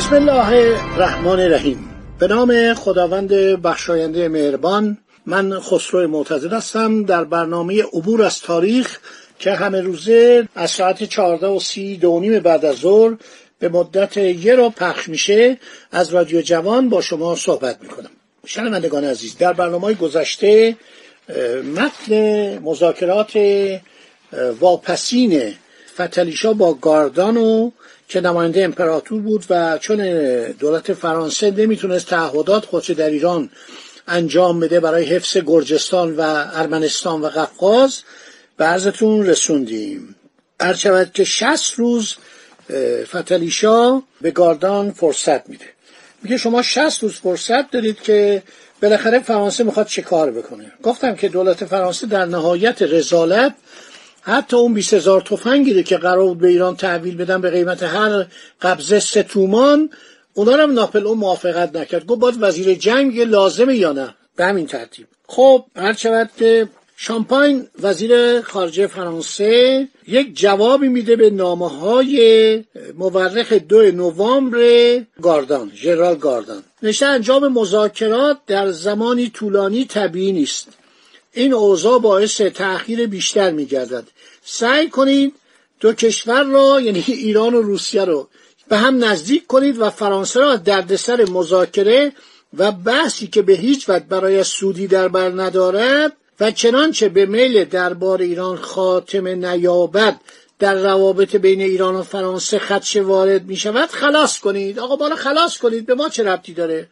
بسم الله الرحمن الرحیم. به نام خداوند بخشاینده مهربان من خسرو معتزد هستم. در برنامه عبور از تاریخ که همه روزه از ساعت چهارده و سی دونیم بعد از ظهر به مدت یه رو پخش میشه از رادیو جوان با شما صحبت می‌کنم. شنوندگان عزیز در برنامه گذشته متن مذاکرات واپسین فتلیشا با گاردانو که نماینده امپراتور بود و چون دولت فرانسه نمی‌تونست تعهدات خودش در ایران انجام بده برای حفظ گرجستان و ارمنستان و قفقاز به عرضتون رسوندیم. شود که شست روز فتلیشا به گاردان فرصت میده. میگه شما شست روز فرصت دارید که بالاخره فرانسه می‌خواد چه کار بکنه؟ گفتم که دولت فرانسه در نهایت رزالت حتی اون 20 هزار تفنگی که قرار بود به ایران تحویل بدن به قیمت هر قبضه سه تومان اونا هم ناپل اون موافقت نکرد. گفت باید وزیر جنگ لازمه یا نه؟ به همین ترتیب. خب هر شود که شامپاین وزیر خارجه فرانسه یک جوابی میده به نامه های مورخ دو نوامبر گاردان ژنرال گاردان. نشه انجام مذاکرات در زمانی طولانی طبیعی نیست. این اوضاع باعث تأخیر بیشتر میگردد. سعی کنید دو کشور را یعنی ایران و روسیه رو به هم نزدیک کنید و فرانسه را دردسر مذاکره و بحثی که به هیچ وجه برای سودی در بر ندارد و چنانچه به میل دربار ایران خاتمه نیابد در روابط بین ایران و فرانسه خدشه وارد می شود خلاص کنید. آقا بالا خلاص کنید به ما چه ربطی داره؟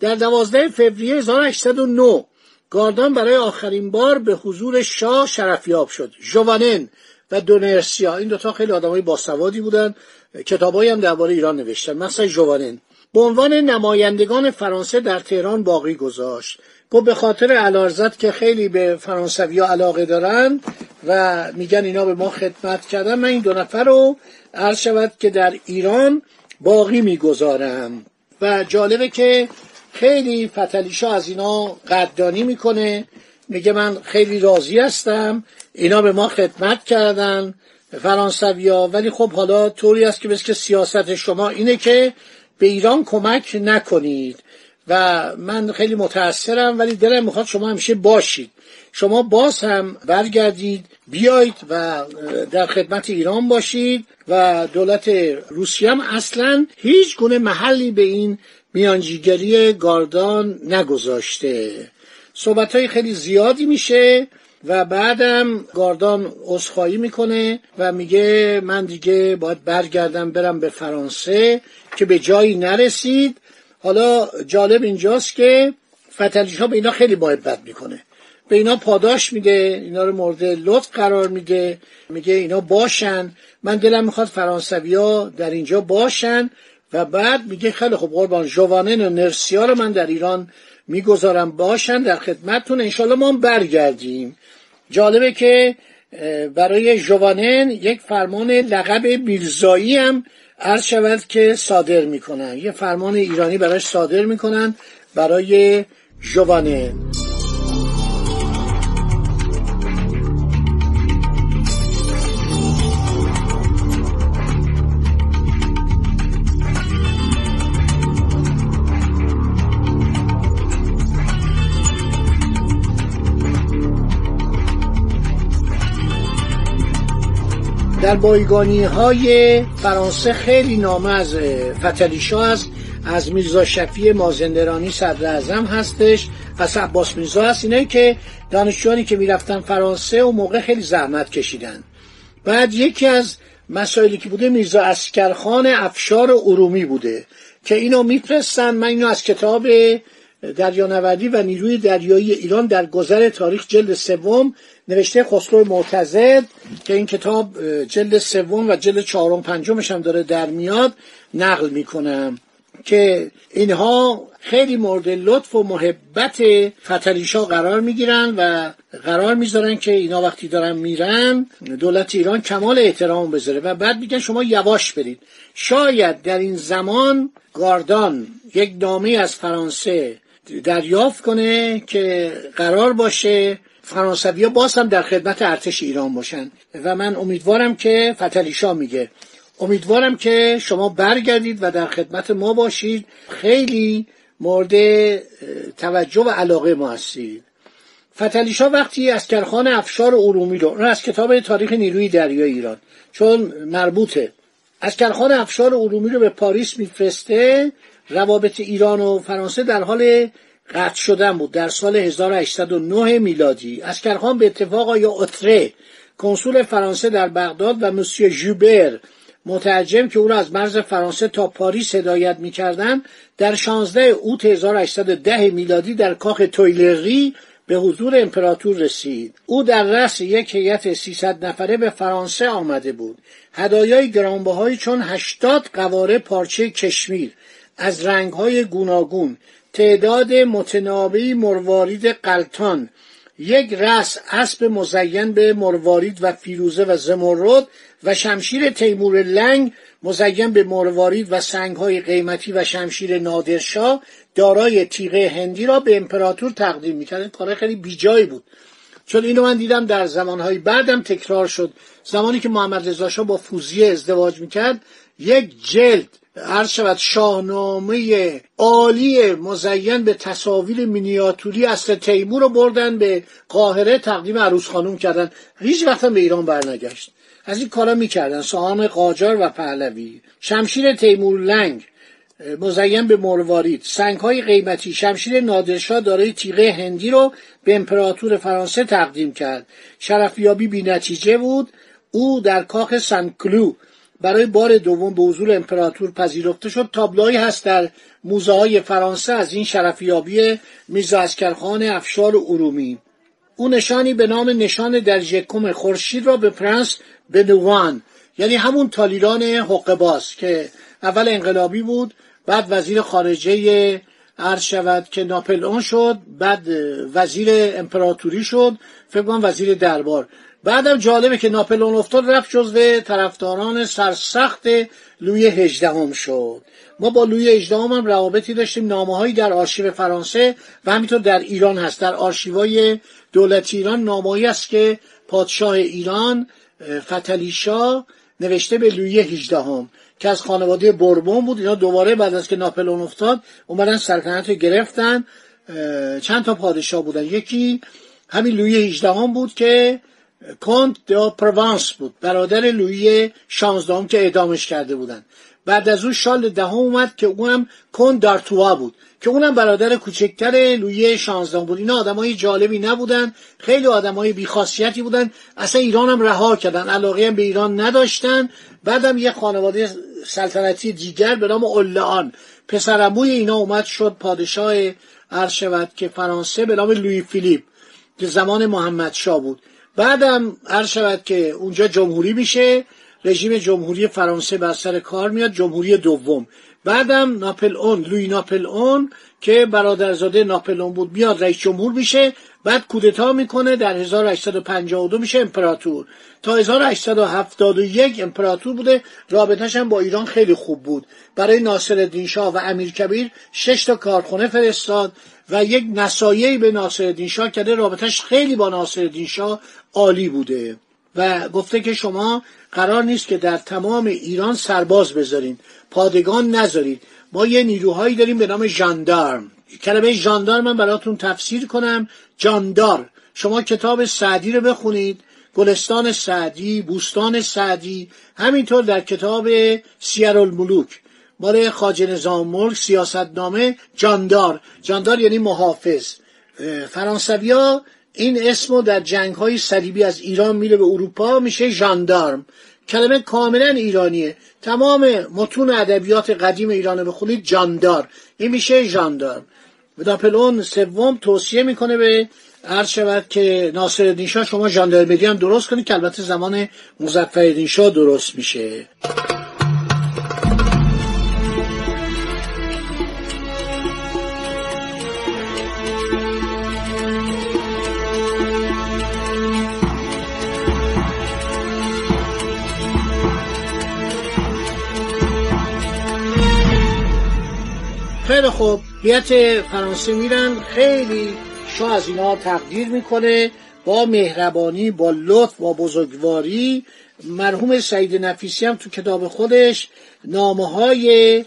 در دوازده فوریه 1809 گاردان برای آخرین بار به حضور شاه شرفیاب شد. جوانن و دونرسیا. این دوتا خیلی آدمای باسوادی بودن. کتابایی هم درباره ایران نوشتن. مثلا جوانن به عنوان نمایندگان فرانسه در تهران باقی گذاشت. گفت به خاطر علارزت که خیلی به فرانسوی علاقه دارن و میگن اینا به ما خدمت کردن من این دو نفر رو عرض شود که در ایران باقی می‌گذارم. و جالبه که خیلی فتلیشا از اینا قدردانی می‌کنه. میگه من خیلی راضی هستم. اینا به ما خدمت کردن فرانسویا. ولی خب حالا طوری است که مثل که سیاست شما اینه که به ایران کمک نکنید. و من خیلی متاثرم ولی دلم می‌خواد شما همیشه باشید. شما باز هم برگردید بیایید و در خدمت ایران باشید. و دولت روسیه هم اصلا هیچ گونه محلی به این میانجیگری گاردان نگذاشته. صحبت های خیلی زیادی میشه و بعدم گاردان عذرخواهی می‌کنه و میگه من دیگه باید برگردم برم به فرانسه که به جایی نرسید. حالا جالب اینجاست که فتلیش ها به اینا خیلی بد می‌کنه. به اینا پاداش میده اینا رو مورد لطف قرار میده میگه اینا باشن. من دلم می‌خواد فرانسویا در اینجا باشن. و بعد میگه خیلی خوب قربان جوانن و نرسیا رو من در ایران می‌گذارم باشن در خدمتتون. انشالله ما برگردیم. جالبه که برای جوانن یک فرمان لقب میرزایی هم عرض شود که صادر می‌کنن. یه فرمان ایرانی براش صادر می‌کنن برای جوانن در بایگانی های فرانسه خیلی نامه از فتلیشا هست از میرزا شفی مازندرانی صدر اعظم هستش از عباس میرزا هست. اینه که دانشجوانی که می‌رفتن فرانسه و موقع خیلی زحمت کشیدن. بعد یکی از مسائلی که بوده میرزا اسکرخان افشار ارومی بوده که اینو میفرستن. من اینو از کتاب دریانوردی و نیروی دریایی ایران در گذر تاریخ جلد سوم نوشته خسرو معتزد که این کتاب جلد سوم و جلد چهارم پنجمش هم داره در میاد نقل می‌کنم که اینها خیلی مورد لطف و محبت فتلیشا قرار می‌گیرن و قرار می‌ذارن که اینا وقتی دارن میرن دولت ایران کمال احترام بذاره و بعد میگن شما یواش برید. شاید در این زمان گاردان یک نامه از فرانسه دریافت کنه که قرار باشه فرانسوی ها باز هم در خدمت ارتش ایران باشن. و من امیدوارم که فتلیشا میگه. امیدوارم که شما برگردید و در خدمت ما باشید. خیلی مورد توجه و علاقه ما هستید. فتلیشا وقتی از کرخان افشار ارومی رو از کتاب تاریخ نیروی دریای ایران. چون مربوطه. از کرخان افشار ارومی رو به پاریس میفرسته روابط ایران و فرانسه در حال قطع شدن بود. در سال 1809 میلادی از کرخان به اتفاق آیا اتره کنسول فرانسه در بغداد و مسیو ژوبر مترجم که او را از مرز فرانسه تا پاریس هدایت می‌کردند در 16 اوت 1810 میلادی در کاخ تویلری به حضور امپراتور رسید. او در رأس یک هیئت 300 نفره به فرانسه آمده بود. هدایای گرانبهایی چون 80 قواره پارچه کشمیر از رنگهای گوناگون تعداد متنابعی مروارید قلتان یک رأس اسب مزین به مروارید و فیروزه و زمرد و شمشیر تیمور لنگ مزین به مروارید و سنگهای قیمتی و شمشیر نادرشاه دارای تیغه هندی را به امپراتور تقدیم می‌کرد کار خیلی بیجایی بود. چون اینو من دیدم در زمانهای بعدم تکرار شد. زمانی که محمد رضا با فوزیه ازدواج می‌کرد یک جلد عرض شود شاهنامه عالی مزین به تصاویر مینیاتوری اصل تیمور رو بردن به قاهره تقدیم عروس خانوم کردن. هیچ وقت به ایران برنگشت. از این کارا می‌کردن. سهام قاجار و پهلوی شمشیر تیمور لنگ مزین به مروارید. سنگ های قیمتی. شمشیر نادرشاه دارای تیغه هندی رو به امپراتور فرانسه تقدیم کرد. شرفیابی بی نتیجه بود. او در کاخ سنکلو برای بار دوم به حضور امپراتور پذیرفته شد. تابلوهایی هست در موزه های فرانسه از این شرفیابی میرزا اسکرخان افشار ارومی. او نشانی به نام نشان در جکم خورشید را به پرنس بنوان یعنی همون تالیران حقباز که اول انقلابی بود بعد وزیر خارجه عرض شود که ناپلئون شد بعد وزیر امپراتوری شد فکر کنم وزیر دربار. بعدم جالبه که ناپلون افتاد رفت جزو طرفداران سرسخت لوی هجدهم شد. ما با لوی هجدهم هم روابطی داشتیم. نامه در آرشیو فرانسه و همینطور در ایران هست. در آرشیوهای دولت ایران نامه‌ای است که پادشاه ایران فتلیشا نوشته به لوی هجدهم که از خانواده بربون بود. اینا دوباره بعد از که ناپلون افتاد اومدن رو گرفتن. چند تا پادشاه بودن. یکی همین لوی هجدهم بود که کنت دو پروانس بود. برادر لویی شانزدهم که اعدامش کرده بودن. بعد از اون شال دهم اومد که اونم کن دارتوا بود. که اونم برادر کوچکتر لویی شانزدهم بود. اینا آدمای جالبی نبودن. خیلی آدمای بیخاصیتی بودن. اصلا ایران هم رها کردن. علاقه هم به ایران نداشتن. بعدم یه خانواده سلطنتی دیگر به نام اولان پسرموی اینا اومد شد پادشاه عرض شود که فرانسه به نام لوی فیلیپ که زمان محمد شاه بود. بعدم عرض شود که اونجا جمهوری میشه رژیم جمهوری فرانسه بر سر کار میاد جمهوری دوم. بعدم ناپل اون لوی ناپل اون که برادرزاده ناپل اون بود میاد رئیس جمهور میشه بعد کودتا می‌کنه در 1852 میشه امپراتور. تا 1871 امپراتور بوده رابطش هم با ایران خیلی خوب بود. برای ناصر شاه و امیر کبیر شش تا کارخونه فرستاد. و یک نصایحی به ناصر شاه کرده. رابطش خیلی با ناصر شاه عالی بوده. و گفته که شما قرار نیست که در تمام ایران سرباز بذارین. پادگان نذارید ما یه نیروهایی داریم به نام ژاندارم. کلمه ژاندارم من براتون تفسیر کنم. جاندار شما کتاب سعدی رو بخونید. گلستان سعدی بوستان سعدی. همینطور در کتاب سیر الملوک مال خاج نظام ملک سیاستنامه جاندار. جاندار یعنی محافظ. فرانسویا این اسمو در جنگ های صلیبی از ایران میره به اروپا میشه ژاندارم. کلمه کاملا ایرانیه. تمام متون ادبیات قدیم ایران بخونید جاندار. این میشه ژاندارم. ناپلئون سوم توصیه می‌کنه به عرض شود که ناصر شاه شما ژاندارمری هم درست کنید که البته زمان مظفرالدین شاه درست میشه. خیلی خوب. بیت فرانسه میرن. خیلی شاه از اینا تقدیر می‌کنه با مهربانی با لطف با بزرگواری. مرحوم سعید نفیسی هم تو کتاب خودش نامه های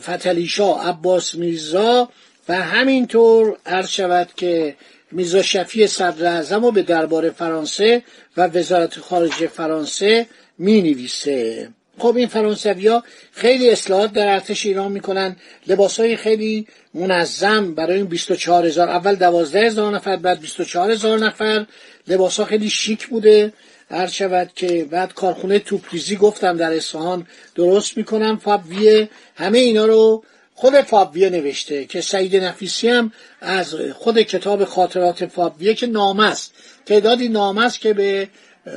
فتلیشا عباس میرزا و همینطور عرض شود که میرزا شفی صدر اعظم رو به دربار فرانسه و وزارت خارجه فرانسه می نویسه خب این فرانسوی ها خیلی اصلاحات در ارتش ایران می‌کنن. لباس های خیلی منظم برای این 24 هزار. اول 12 هزار نفر بعد 24 هزار نفر. لباس ها خیلی شیک بوده. هر شود که بعد کارخونه توپریزی گفتم در اصفهان درست می‌کنم فابویه همه اینا رو خود فابویه نوشته که سعید نفیسی هم از خود کتاب خاطرات فابویه که نامه است. تعدادی نامه است که به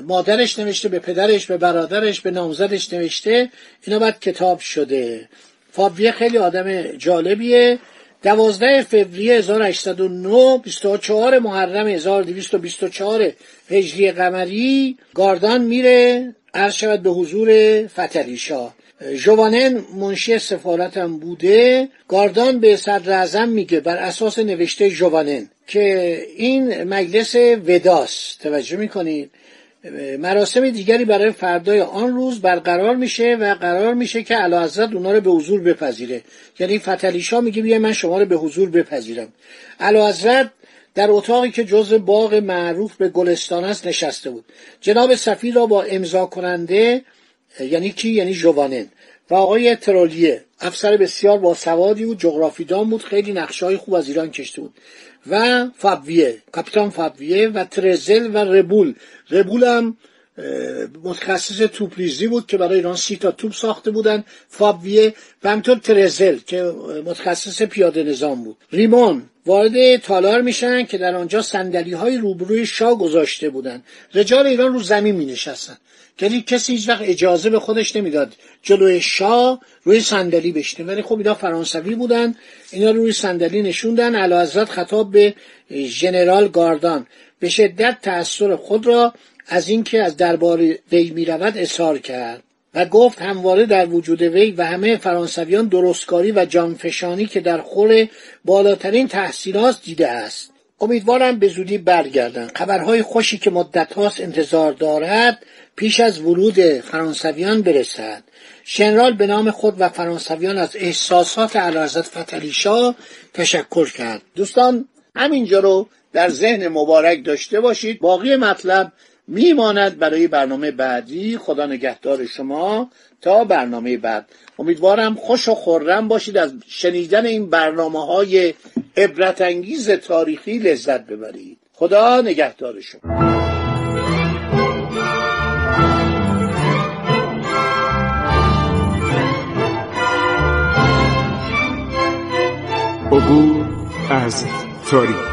مادرش نوشته به پدرش به برادرش به نامزدش نوشته. اینا بعد کتاب شده. فابیه خیلی آدم جالبیه. دوازده فوریه 1809 24 محرم 1224 هجری قمری گاردان میره عرض شود به حضور فتریشا جوانن منشی سفارتم بوده. گاردان به صدر میگه بر اساس نوشته جوانن که این مجلس وداست توجه می‌کنید؟ مراسم دیگری برای فردای آن روز برقرار میشه و قرار میشه که علا حضرت اونا رو به حضور بپذیره. یعنی فتلیشا میگه بیا من شما رو به حضور بپذیرم. علا حضرت در اتاقی که جز باغ معروف به گلستان است نشسته بود. جناب سفیر را با امضا کننده یعنی کی؟ یعنی جوانن و آقای ترولیه افسر بسیار باسوادی بود جغرافیدان بود خیلی نقشه خوب از ایران کشته بود. و فابویه کاپیتان فابویه و ترزل و ربول. ربول هم متخصص توپریزی بود که برای ایران سی تا توپ ساخته بودن. فابویه و همینطور ترزل که متخصص پیاده نظام بود. ریمون وارد تالار میشن که در آنجا سندلی های روبروی شاه گذاشته بودن. رجال ایران رو زمین می نشستن یعنی کسی هیچ وقت اجازه به خودش نمی‌داد جلوی شاه روی صندلی بشینه. ولی خب اینا فرانسوی بودن اینا روی صندلی نشوندن. اعلی حضرت خطاب به ژنرال گاردان. به شدت تأثیر خود را از اینکه از دربار وی می‌رود اظهار کرد و گفت همواره در وجود وی و همه فرانسویان درستکاری و جانفشانی که در خور بالاترین تحصیلات دیده است. امیدوارم به زودی برگردن. خبرهای خوشی که مدت انتظار دارد پیش از ورود فرانسویان برسد. شنرال به نام خود و فرانسویان از احساسات علازت فتلیشا تشکر کرد. دوستان همینجا رو در ذهن مبارک داشته باشید. باقی مطلب میماند برای برنامه بعدی. خدا نگهدار شما تا برنامه بعد. امیدوارم خوش و خورم باشید از شنیدن این برنامه های عبرت انگیز تاریخی لذت ببرید. خدا نگهدار شما عبور از تاریخ.